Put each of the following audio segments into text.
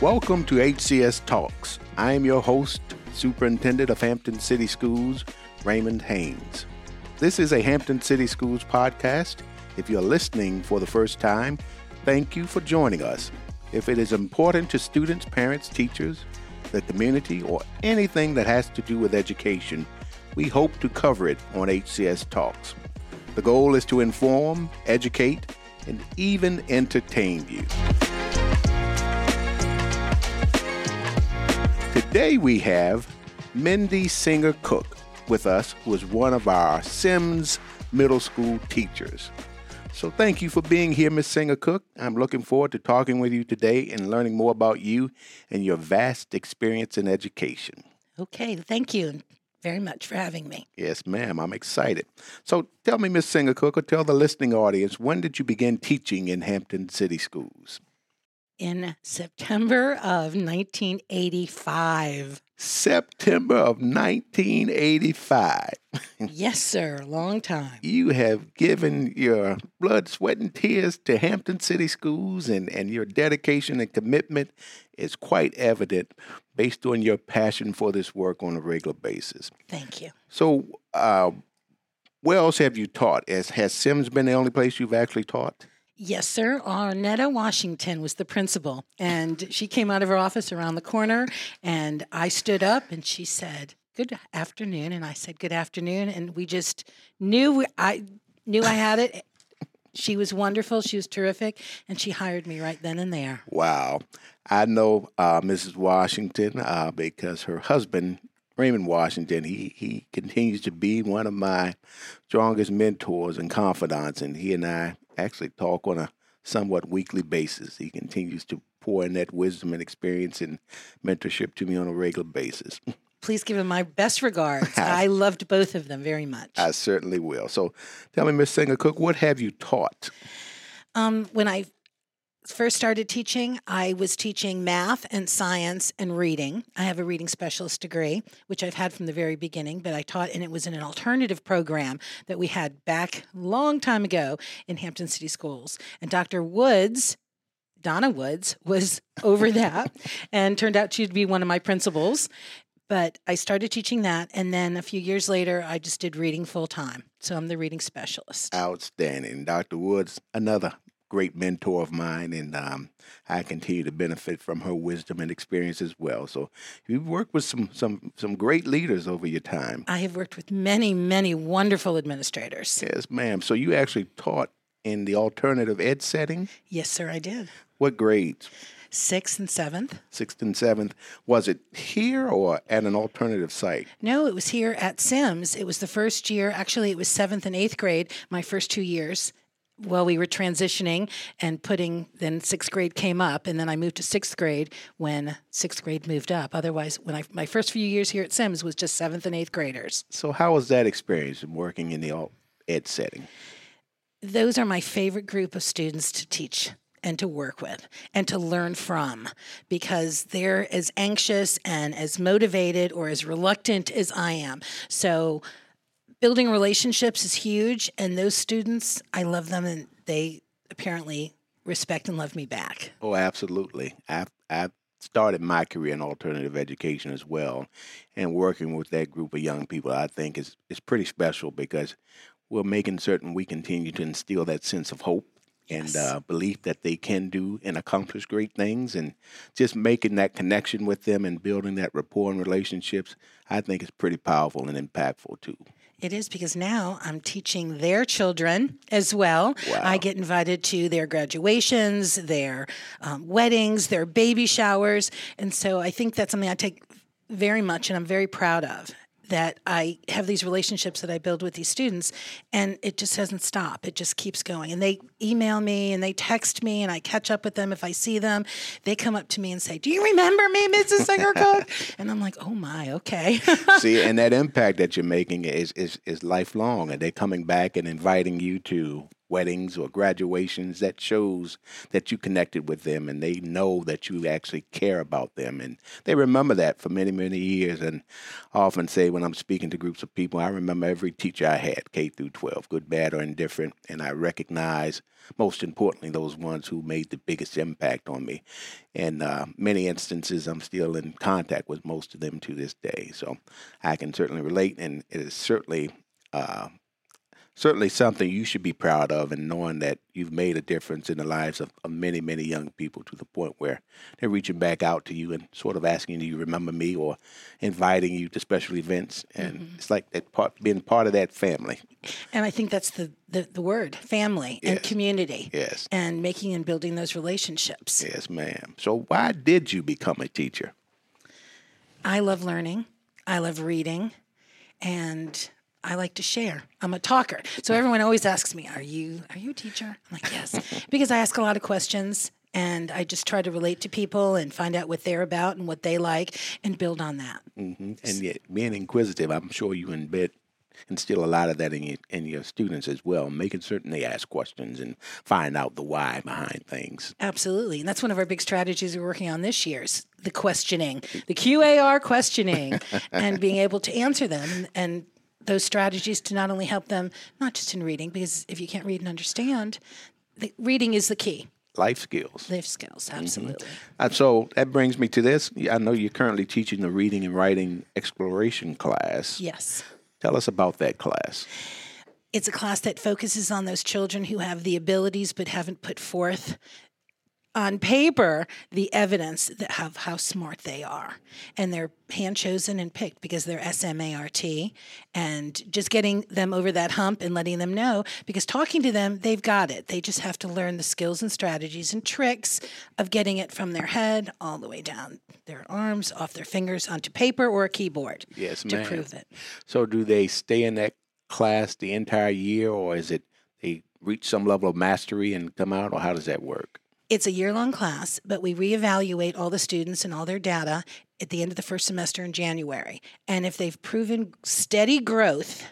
Welcome to HCS Talks. I am your host, Superintendent of Hampton City Schools, Raymond Haynes. This is a Hampton City Schools podcast. If you're listening for the first time, thank you for joining us. If it is important to students, parents, teachers, the community, or anything that has to do with education, we hope to cover it on HCS Talks. The goal is to inform, educate, and even entertain you. Today we have Mindy Singer Cook with us, who is one of our Syms middle school teachers. So thank you for being here, Miss Singer Cook. I'm looking forward to talking with you today and learning more about you and your vast experience in education. Okay, thank you very much for having me. Yes, ma'am. I'm excited. So tell me, Miss Singer Cook, or tell the listening audience, when did you begin teaching in Hampton City Schools? In September of 1985. September of 1985. yes, sir. Long time. You have given your blood, sweat, and tears to Hampton City Schools, and, and your dedication and commitment is quite evident based on your passion for this work on a regular basis. Thank you. So, uh, where else have you taught? Has, has Syms been the only place you've actually taught? Yes, sir. Arnetta Washington was the principal, and she came out of her office around the corner, and I stood up, and she said, "Good afternoon," and I said, "Good afternoon," and we just knew I knew I had it. She was wonderful. She was terrific, and she hired me right then and there. Wow, I know uh, Mrs. Washington uh, because her husband Raymond Washington, he he continues to be one of my strongest mentors and confidants, and he and I actually talk on a somewhat weekly basis. He continues to pour in that wisdom and experience and mentorship to me on a regular basis. Please give him my best regards. I loved both of them very much. I certainly will. So tell me, Miss Singer Cook, what have you taught? Um, when I first started teaching, I was teaching math and science and reading. I have a reading specialist degree, which I've had from the very beginning, but I taught, and it was in an alternative program that we had back long time ago in Hampton City Schools. And Dr. Woods, Donna Woods, was over that and turned out to be one of my principals. But I started teaching that, and then a few years later, I just did reading full time. So I'm the reading specialist. Outstanding. Dr. Woods, another great mentor of mine, and um, I continue to benefit from her wisdom and experience as well. So you've worked with some some some great leaders over your time. I have worked with many many wonderful administrators. Yes, ma'am. So you actually taught in the alternative ed setting. Yes, sir, I did. What grades? Sixth and seventh. Sixth and seventh. Was it here or at an alternative site? No, it was here at Syms. It was the first year. Actually, it was seventh and eighth grade, my first two years well, we were transitioning and putting, then sixth grade came up, and then I moved to sixth grade when sixth grade moved up. Otherwise, when I my first few years here at Syms was just seventh and eighth graders. So, how was that experience of working in the alt ed setting? Those are my favorite group of students to teach and to work with and to learn from because they're as anxious and as motivated or as reluctant as I am. So, building relationships is huge and those students i love them and they apparently respect and love me back. Oh absolutely. I i started my career in alternative education as well and working with that group of young people i think is is pretty special because we're making certain we continue to instill that sense of hope and uh, belief that they can do and accomplish great things and just making that connection with them and building that rapport and relationships i think is pretty powerful and impactful too it is because now I'm teaching their children as well. Wow. I get invited to their graduations, their um, weddings, their baby showers. And so I think that's something I take very much and I'm very proud of that I have these relationships that I build with these students, and it just doesn't stop. It just keeps going. And they email me and they text me, and I catch up with them if I see them. They come up to me and say, Do you remember me, Mrs. Singer Cook? and I'm like, Oh my, okay. see, and that impact that you're making is, is, is lifelong, and they're coming back and inviting you to weddings or graduations that shows that you connected with them and they know that you actually care about them. And they remember that for many many years. And I often say when I'm speaking to groups of people I remember every teacher I had K through 12 good bad or indifferent. And I recognize most importantly those ones who made the biggest impact on me. And uh, many instances I'm still in contact with most of them to this day. So I can certainly relate. And it is certainly uh, certainly something you should be proud of and knowing that you've made a difference in the lives of, of, many, many young people to the point where they're reaching back out to you and sort of asking Do you, remember me or inviting you to special events. And mm-hmm. it's like that part, being part of that family. And I think that's the, the, the word family yes. and community. Yes. And making and building those relationships. Yes, ma'am. So, why did you become a teacher? I love learning, I love reading, and I like to share. I'm a talker. So everyone always asks me, "Are you are you a teacher?" I'm like, "Yes." because I ask a lot of questions and I just try to relate to people and find out what they're about and what they like and build on that. Mm-hmm. And yet, being inquisitive, I'm sure you embed instill a lot of that in your in your students as well, making certain they ask questions and find out the why behind things. Absolutely, and that's one of our big strategies we're working on this year: is the questioning, the QAR questioning, and being able to answer them and, and those strategies to not only help them, not just in reading, because if you can't read and understand, the, reading is the key. Life skills. Life skills, mm-hmm. absolutely. Mm-hmm. Uh, so that brings me to this. I know you're currently teaching the reading and writing exploration class. Yes. Tell us about that class. It's a class that focuses on those children who have the abilities but haven't put forth on paper the evidence that of how smart they are. And they're hand chosen and picked because they're smart and just getting them over that hump and letting them know because talking to them they've got it. They just have to learn the skills and strategies and tricks of getting it from their head all the way down their arms off their fingers onto paper or a keyboard yes to ma'am. prove it. So do they stay in that class the entire year or is it they reach some level of mastery and come out or how does that work it's a year long class, but we reevaluate all the students and all their data at the end of the first semester in January. And if they've proven steady growth,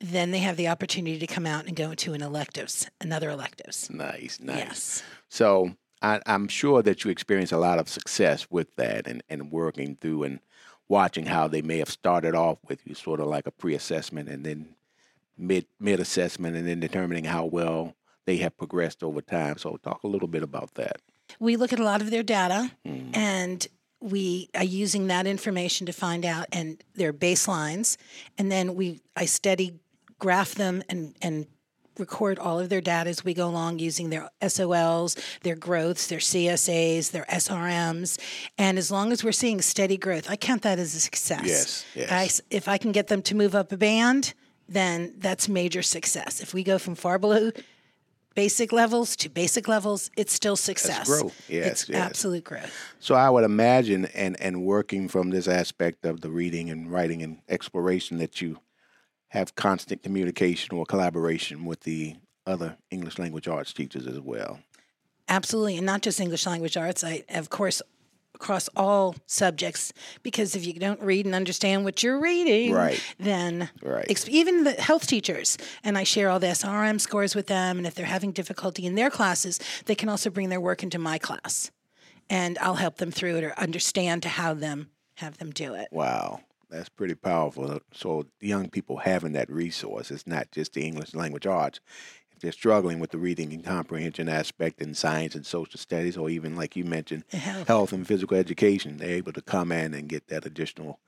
then they have the opportunity to come out and go into an electives, another electives. Nice, nice. Yes. So I, am sure that you experience a lot of success with that and, and working through and watching how they may have started off with you, sort of like a pre-assessment and then mid mid assessment and then determining how well they have progressed over time. So, talk a little bit about that. We look at a lot of their data mm. and we are using that information to find out and their baselines and then we I steady graph them and and record all of their data as we go along using their SOLs, their growths, their CSAs, their SRMs. And as long as we're seeing steady growth, I count that as a success. Yes, yes. I, if I can get them to move up a band, then that's major success. If we go from far below basic levels to basic levels, it's still success. That's growth. Yes, it's yes. absolute growth. So I would imagine, and and working from this aspect of the reading and writing and exploration, that you have constant communication or collaboration with the other English language arts teachers as well. Absolutely, and not just English language arts. I, of course, across all subjects because if you don't read and understand what you're reading, right. then right. even the health teachers, and I share all the SRM scores with them, and if they're having difficulty in their classes, they can also bring their work into my class, and I'll help them through it or understand to how them have them do it. Wow. That's pretty powerful. So young people having that resource, it's not just the English language arts they're struggling with the reading and comprehension aspect in science and social studies, or even like you mentioned, health, health and physical education, they're able to come in and get that additional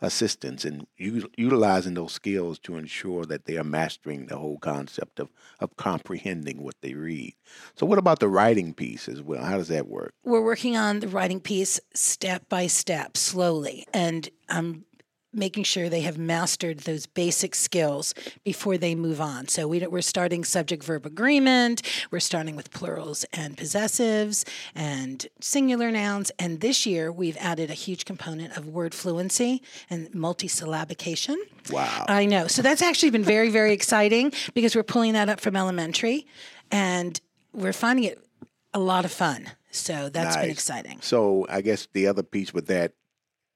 assistance and u- utilizing those skills to ensure that they are mastering the whole concept of, of comprehending what they read. So, what about the writing piece as well? How does that work? We're working on the writing piece step by step, slowly. And I'm making sure they have mastered those basic skills before they move on. So we, are starting subject verb agreement, we're starting with plurals and possessives and singular nouns. And this year we've added a huge component of word fluency and multisyllabication. Wow. I know. So that's actually been very, very exciting because we're pulling that up from elementary and we're finding it a lot of fun. So that's nice. been exciting. So I guess the other piece with that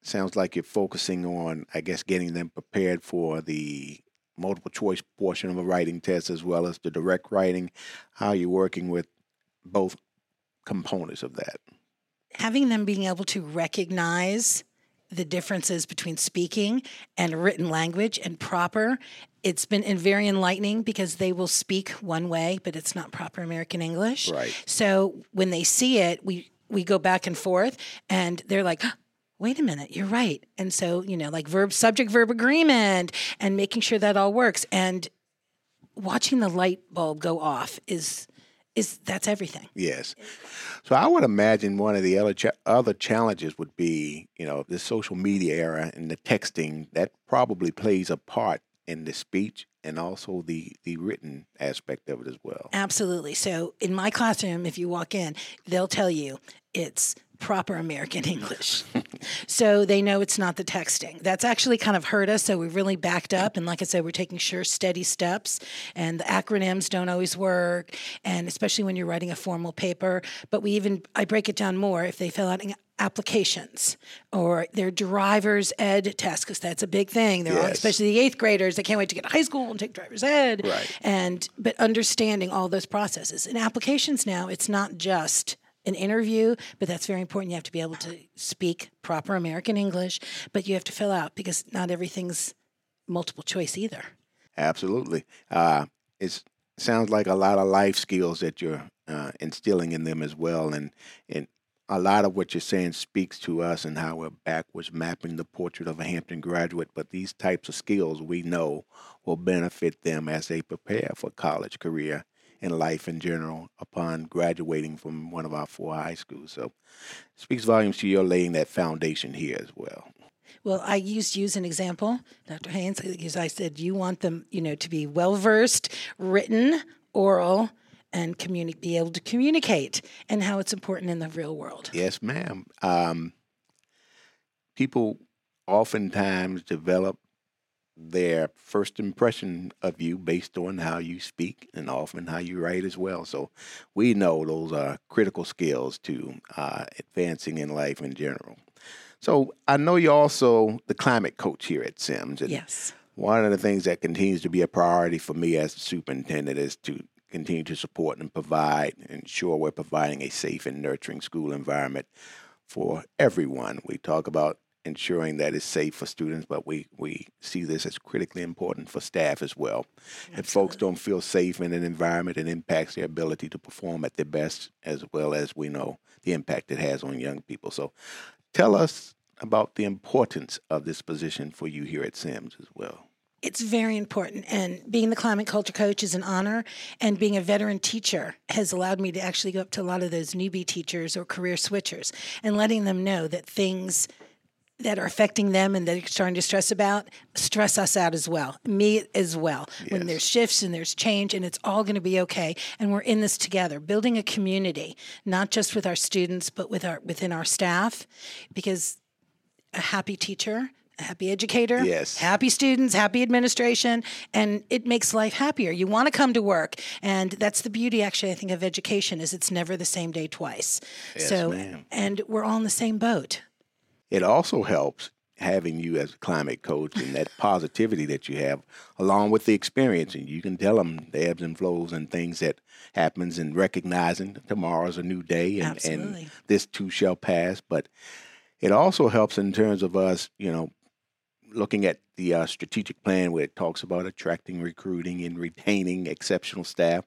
sounds like you're focusing on, I guess, getting them prepared for the multiple choice portion of a writing test as well as the direct writing. How are you working with both components of that? Having them being able to recognize the differences between speaking and written language and proper. It's been very enlightening because they will speak one way, but it's not proper American English. Right. So when they see it, we we go back and forth, and they're like. Wait a minute, you're right. And so, you know, like verb, subject, verb agreement, and making sure that all works. And watching the light bulb go off is is that's everything. Yes. So I would imagine one of the other cha- other challenges would be, you know, the social media era and the texting that probably plays a part in the speech and also the the written aspect of it as well. Absolutely. So in my classroom, if you walk in, they'll tell you it's proper American English. So they know it's not the texting. That's actually kind of hurt us. So we've really backed up. And like I said, we're taking sure, steady steps. And the acronyms don't always work. And especially when you're writing a formal paper. But we even, I break it down more if they fill out applications or their driver's ed test because that's a big thing they're all, Yes. especially the eighth graders they can't wait to get to high school and take driver's ed Right. and but understanding all those processes in applications now it's not just an interview but that's very important you have to be able to speak proper american english but you have to fill out because not everything's multiple choice either Absolutely. Uh, it sounds like a lot of life skills that you're uh, instilling in them as well, and and a lot of what you're saying speaks to us and how we're backwards mapping the portrait of a Hampton graduate. But these types of skills we know will benefit them as they prepare for college career and life in general upon graduating from one of our four high schools. So, speaks volumes to your laying that foundation here as well. Well, I used you as an example, Dr. Haynes, because I said you want them, you know, to be well versed, written, oral, and communi- be able to communicate, and how it's important in the real world. Yes, ma'am. Um, people oftentimes develop their first impression of you based on how you speak and often how you write as well. So we know those are critical skills to uh, advancing in life in general. So I know you're also the climate coach here at Syms. And Yes. one of the things that continues to be a priority for me as the superintendent is to continue to support and provide, ensure we're providing a safe and nurturing school environment for everyone. We talk about ensuring that it's safe for students, but we, we see this as critically important for staff as well. If folks don't feel safe in an environment, it impacts their ability to perform at their best, as well as we know the impact it has on young people. So tell us about the importance of this position for you here at Syms as well. It's very important. And being the climate culture coach is an honor. And being a veteran teacher has allowed me to actually go up to a lot of those newbie teachers or career switchers and letting them know that things that are affecting them and that they're starting to stress about stress us out as well me as well. When there's shifts and there's change and it's all going to be okay and we're in this together building a community not just with our students but with our within our staff because a happy teacher a happy educator Yes. happy students happy administration and it makes life happier. You want to come to work and that's the beauty actually i think of education is it's never the same day twice. Yes, so ma'am. and we're all in the same boat It also helps having you as a climate coach and that positivity that you have, along with the experience, and you can tell them the ebbs and flows and things that happens, and recognizing tomorrow's a new day, and, and this too shall pass. But it also helps in terms of us, you know, looking at the uh, strategic plan where it talks about attracting, recruiting, and retaining exceptional staff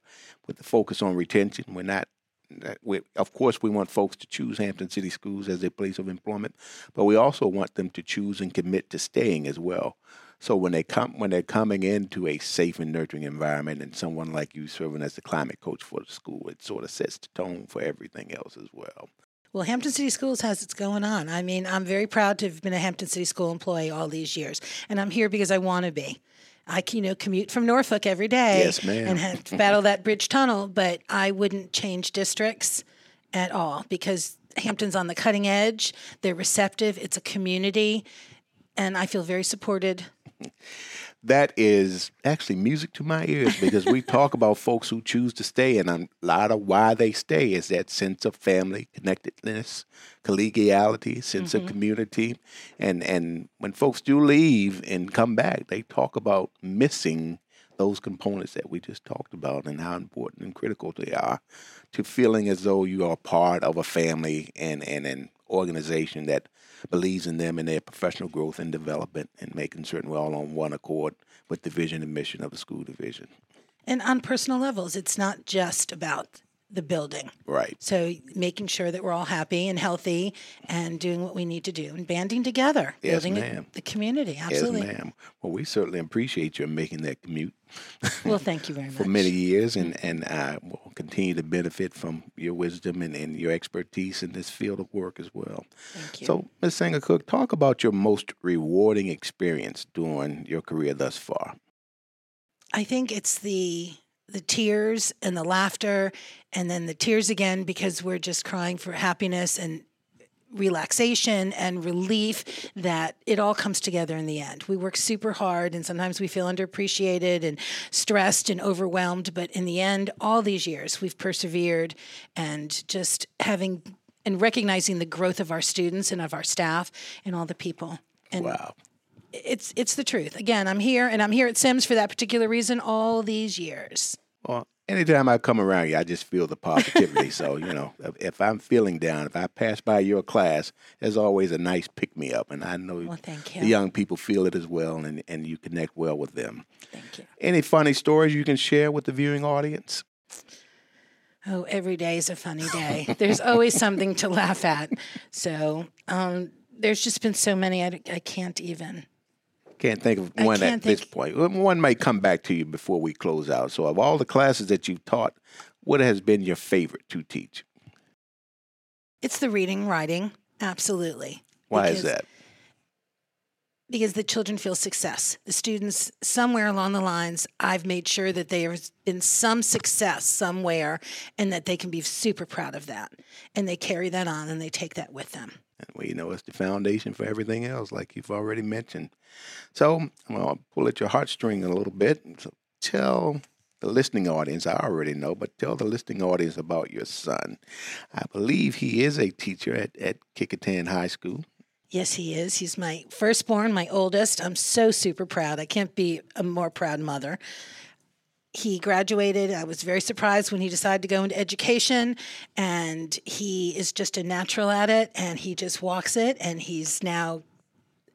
with the focus on retention. We're not, we, of course, we want folks to choose Hampton City Schools as their place of employment, but we also want them to choose and commit to staying as well. So when they come, when they're coming into a safe and nurturing environment, and someone like you serving as the climate coach for the school, it sort of sets the tone for everything else as well. Well, Hampton City Schools has its going on. I mean, I'm very proud to have been a Hampton City School employee all these years, and I'm here because I want to be. I you know, commute from Norfolk every day Yes, and have to battle that bridge tunnel, but I wouldn't change districts at all because Hampton's on the cutting edge. They're receptive. It's a community, and I feel very supported. That is actually music to my ears because we talk about folks who choose to stay, and a lot of why they stay is that sense of family connectedness, collegiality, sense mm-hmm. of community, and and when folks do leave and come back, they talk about missing those components that we just talked about and how important and critical they are to feeling as though you are part of a family and, and an organization that believes in them and their professional growth and development and making certain we're all on one accord with the vision and mission of the school division. And on personal levels, it's not just about the building. Right. So making sure that we're all happy and healthy and doing what we need to do and banding together, yes, building ma'am. the community. Absolutely. Yes, ma'am. Well, we certainly appreciate you making that commute. well, thank you very much. For many years, and, and I will continue to benefit from your wisdom and, and your expertise in this field of work as well. Thank you. So, Ms. Singer Cook, talk about your most rewarding experience during your career thus far. I think it's the the tears and the laughter and then the tears again because we're just crying for happiness and relaxation and relief that it all comes together in the end. We work super hard and sometimes we feel underappreciated and stressed and overwhelmed, but in the end, all these years we've persevered and just having and recognizing the growth of our students and of our staff and all the people. And wow. It's it's the truth. Again, I'm here and I'm here at Syms for that particular reason all these years. Well, anytime I come around you, I just feel the positivity. so, you know, if I'm feeling down, if I pass by your class, there's always a nice pick me up. And I know well, you. the young people feel it as well, and, and you connect well with them. Thank you. Any funny stories you can share with the viewing audience? Oh, every day is a funny day. There's always something to laugh at. So, um, there's just been so many, I, I can't even. Can't think of one at this point. One may come back to you before we close out. So, of all the classes that you've taught, what has been your favorite to teach? It's the reading, writing, absolutely. Why because, is that? Because the children feel success. The students, somewhere along the lines, I've made sure that there's been some success somewhere and that they can be super proud of that. And they carry that on and they take that with them. And we know it's the foundation for everything else, like you've already mentioned. So I'm going to pull at your heartstring a little bit. So tell the listening audience, I already know, but tell the listening audience about your son. I believe he is a teacher at, at Kecoughtan High School. Yes, he is. He's my firstborn, my oldest. I'm so super proud. I can't be a more proud mother he graduated. I was very surprised when he decided to go into education, and he is just a natural at it, and he just walks it, and he's now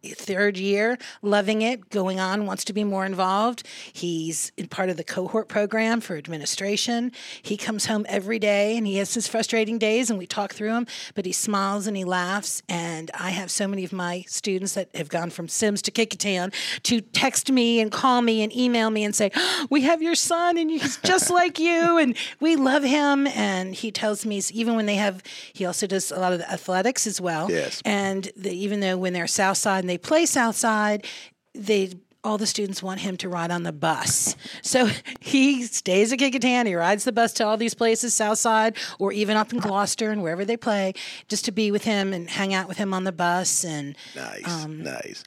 third year, loving it, going on, wants to be more involved. He's in part of the cohort program for administration. He comes home every day and he has his frustrating days and we talk through them, but he smiles and he laughs. And I have so many of my students that have gone from Syms to Kecoughtan to text me and call me and email me and say, oh, We have your son and he's just like you and we love him. And he tells me, even when they have, he also does a lot of the athletics as well. Yes. And the, even though when they're Southside they play Southside, they all the students want him to ride on the bus. So he stays at Kecoughtan. He rides the bus to all these places, Southside or even up in Gloucester and wherever they play, just to be with him and hang out with him on the bus. And nice, um, nice.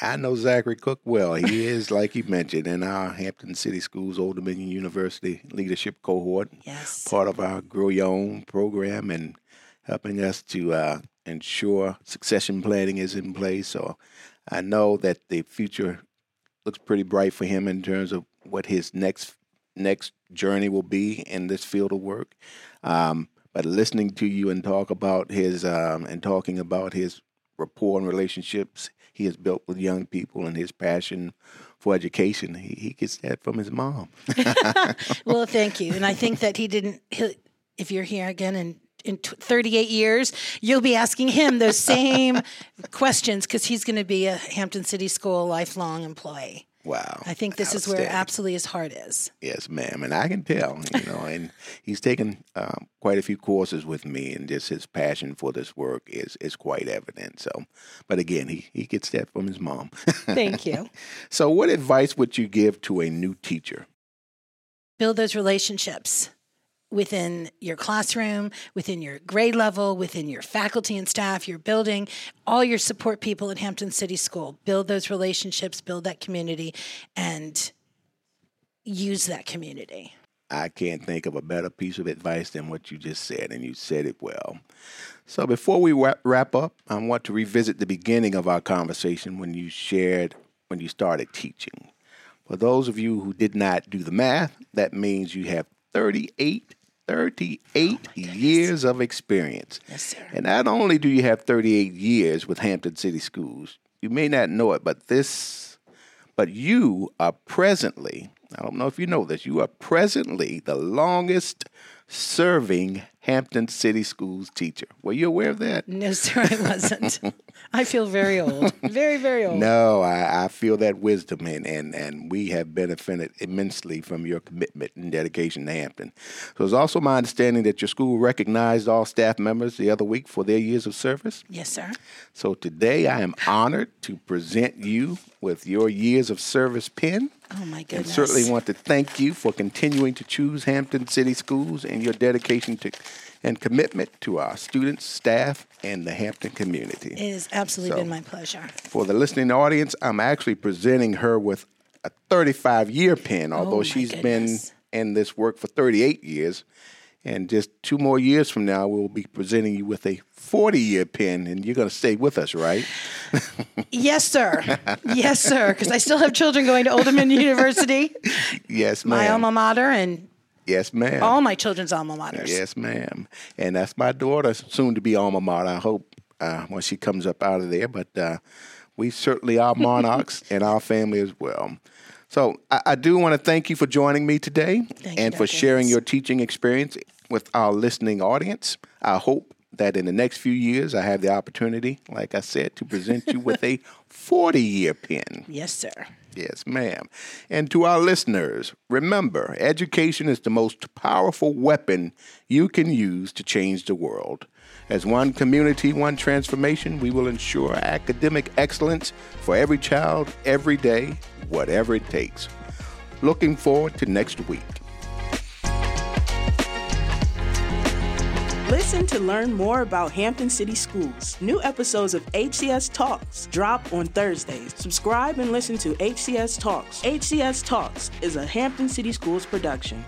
I know Zachary Cook well. He is, like you mentioned, in our Hampton City Schools Old Dominion University leadership cohort. Yes. Part of our Grow Your Own program and helping us to uh, ensure succession planning is in place. So I know that the future looks pretty bright for him in terms of what his next next journey will be in this field of work. Um, but listening to you and talk about his um, and talking about his rapport and relationships he has built with young people and his passion for education, he, he gets that from his mom. well, thank you, and I think that he didn't. If you're here again and in 38 years, you'll be asking him those same questions because he's going to be a Hampton City School lifelong employee. Wow. I think this is where absolutely his heart is. Yes, ma'am. And I can tell, you know, and he's taken um, quite a few courses with me, and just his passion for this work is is quite evident. So, but again, he, he gets that from his mom. Thank you. so, what advice would you give to a new teacher? Build those relationships within your classroom, within your grade level, within your faculty and staff, your building, all your support people at Hampton City School. Build those relationships, build that community, and use that community. I can't think of a better piece of advice than what you just said, and you said it well. So, before we wrap up, I want to revisit the beginning of our conversation when you shared when you started teaching. For those of you who did not do the math, that means you have 38 38 oh years of experience. Yes, sir. And not only do you have 38 years with Hampton City Schools, you may not know it, but this, but you are presently, I don't know if you know this, you are presently the longest serving Hampton City Schools teacher. Were you aware of that? No, sir, I wasn't. I feel very old. Very, very old. No, I, I, feel that wisdom, and, and, and we have benefited immensely from your commitment and dedication to Hampton. So it's also my understanding that your school recognized all staff members the other week for their years of service. Yes, sir. So today I am honored to present you with your years of service pin. Oh, my goodness. And certainly want to thank you for continuing to choose Hampton City Schools and your dedication to and commitment to our students, staff, and the Hampton community. It has absolutely so, been my pleasure. For the listening audience, I'm actually presenting her with a 35 year pin, although oh she's goodness. been in this work for 38 years. And just two more years from now, we'll be presenting you with a 40 year pin, and you're going to stay with us, right? yes, sir. Yes, sir. Because I still have children going to Old Dominion University. Yes, ma'am. My alma mater, and Yes, ma'am. All my children's alma maters. Yes, ma'am. And that's my daughter, soon to be alma mater. I hope uh, when she comes up out of there. But uh, we certainly are monarchs in our family as well. So I, I do want to thank you for joining me today thank and you, for sharing your teaching experience with our listening audience. I hope that in the next few years I have the opportunity, like I said, to present you with a 40 year pin. Yes, sir. Yes, ma'am. And to our listeners, remember education is the most powerful weapon you can use to change the world. As one community, one transformation, we will ensure academic excellence for every child, every day, whatever it takes. Looking forward to next week. Listen to learn more about Hampton City Schools. New episodes of HCS Talks drop on Thursdays. Subscribe and listen to HCS Talks. HCS Talks is a Hampton City Schools production.